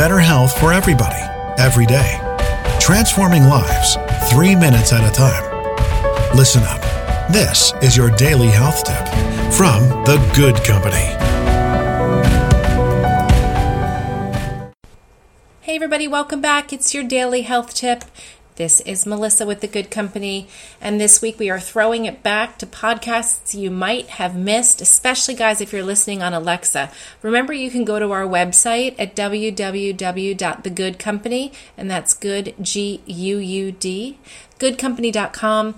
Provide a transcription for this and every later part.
better health for everybody, every day. Transforming lives, three minutes at a time. Listen up. This is your daily health tip from The Good Company. Hey, everybody, welcome back. It's your daily health tip. This is Melissa with The Good Company, and this week we are throwing it back to podcasts you might have missed, especially guys if you're listening on Alexa. Remember, you can go to our website at www.thegoodcompany, and that's good, G U U D, goodcompany.com,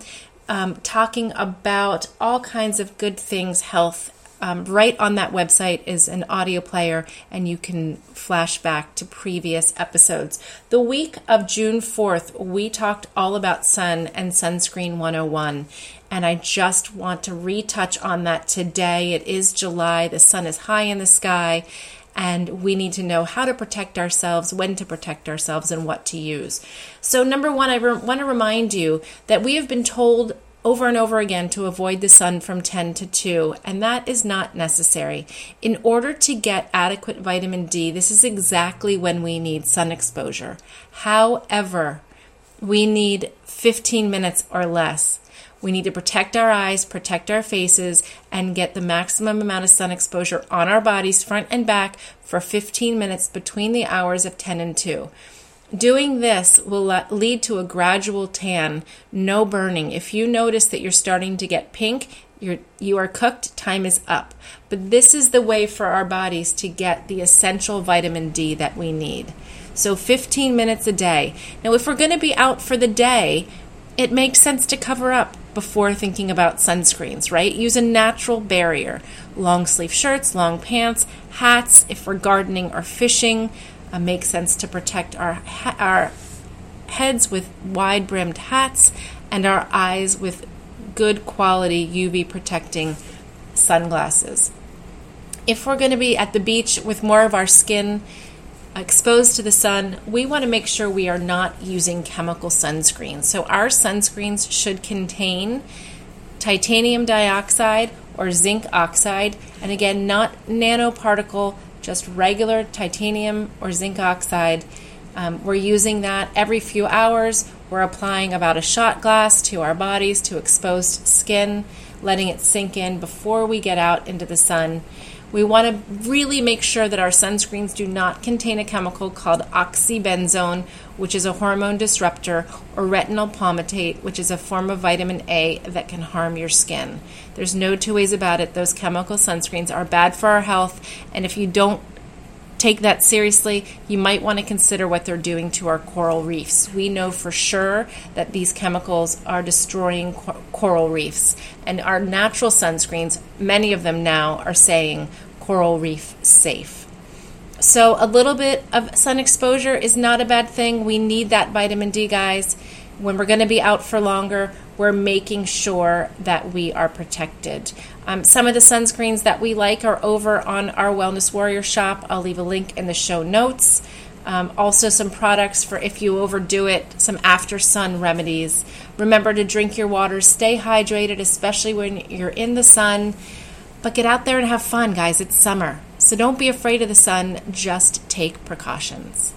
um, talking about all kinds of good things, health, um, right on that website is an audio player, and you can flash back to previous episodes. The week of June 4th, we talked all about sun and sunscreen 101. And I just want to retouch on that today. It is July, the sun is high in the sky, and we need to know how to protect ourselves, when to protect ourselves, and what to use. So, number one, I re- want to remind you that we have been told over and over again to avoid the sun from 10 to 2, and that is not necessary. In order to get adequate vitamin D, this is exactly when we need sun exposure. However, we need 15 minutes or less. We need to protect our eyes, protect our faces, and get the maximum amount of sun exposure on our bodies, front and back, for 15 minutes between the hours of 10 and 2. Doing this will lead to a gradual tan, no burning. If you notice that you're starting to get pink, you're, you are cooked, time is up. But this is the way for our bodies to get the essential vitamin D that we need. So 15 minutes a day. Now, if we're going to be out for the day, it makes sense to cover up before thinking about sunscreens, right? Use a natural barrier. Long sleeve shirts, long pants, hats if we're gardening or fishing, uh, make sense to protect our ha- our heads with wide brimmed hats and our eyes with good quality UV protecting sunglasses. If we're going to be at the beach with more of our skin exposed to the sun, we want to make sure we are not using chemical sunscreens. So our sunscreens should contain titanium dioxide or zinc oxide, and again, not nanoparticle just regular titanium or zinc oxide. Um, we're using that every few hours. We're applying about a shot glass to our bodies to exposed skin, letting it sink in before we get out into the sun. We want to really make sure that our sunscreens do not contain a chemical called oxybenzone, which is a hormone disruptor, or retinol palmitate, which is a form of vitamin A that can harm your skin. There's no two ways about it. Those chemical sunscreens are bad for our health, and if you don't take that seriously, you might want to consider what they're doing to our coral reefs. We know for sure that these chemicals are destroying cor- coral reefs, and our natural sunscreens, many of them now, are saying coral reef safe. So, a little bit of sun exposure is not a bad thing. We need that vitamin D, guys. When we're going to be out for longer, we're making sure that we are protected. Um, some of the sunscreens that we like are over on our Wellness Warrior shop. I'll leave a link in the show notes. Um, also, some products for if you overdo it, some after sun remedies. Remember to drink your water, stay hydrated, especially when you're in the sun. But get out there and have fun, guys. It's summer. So don't be afraid of the sun, just take precautions.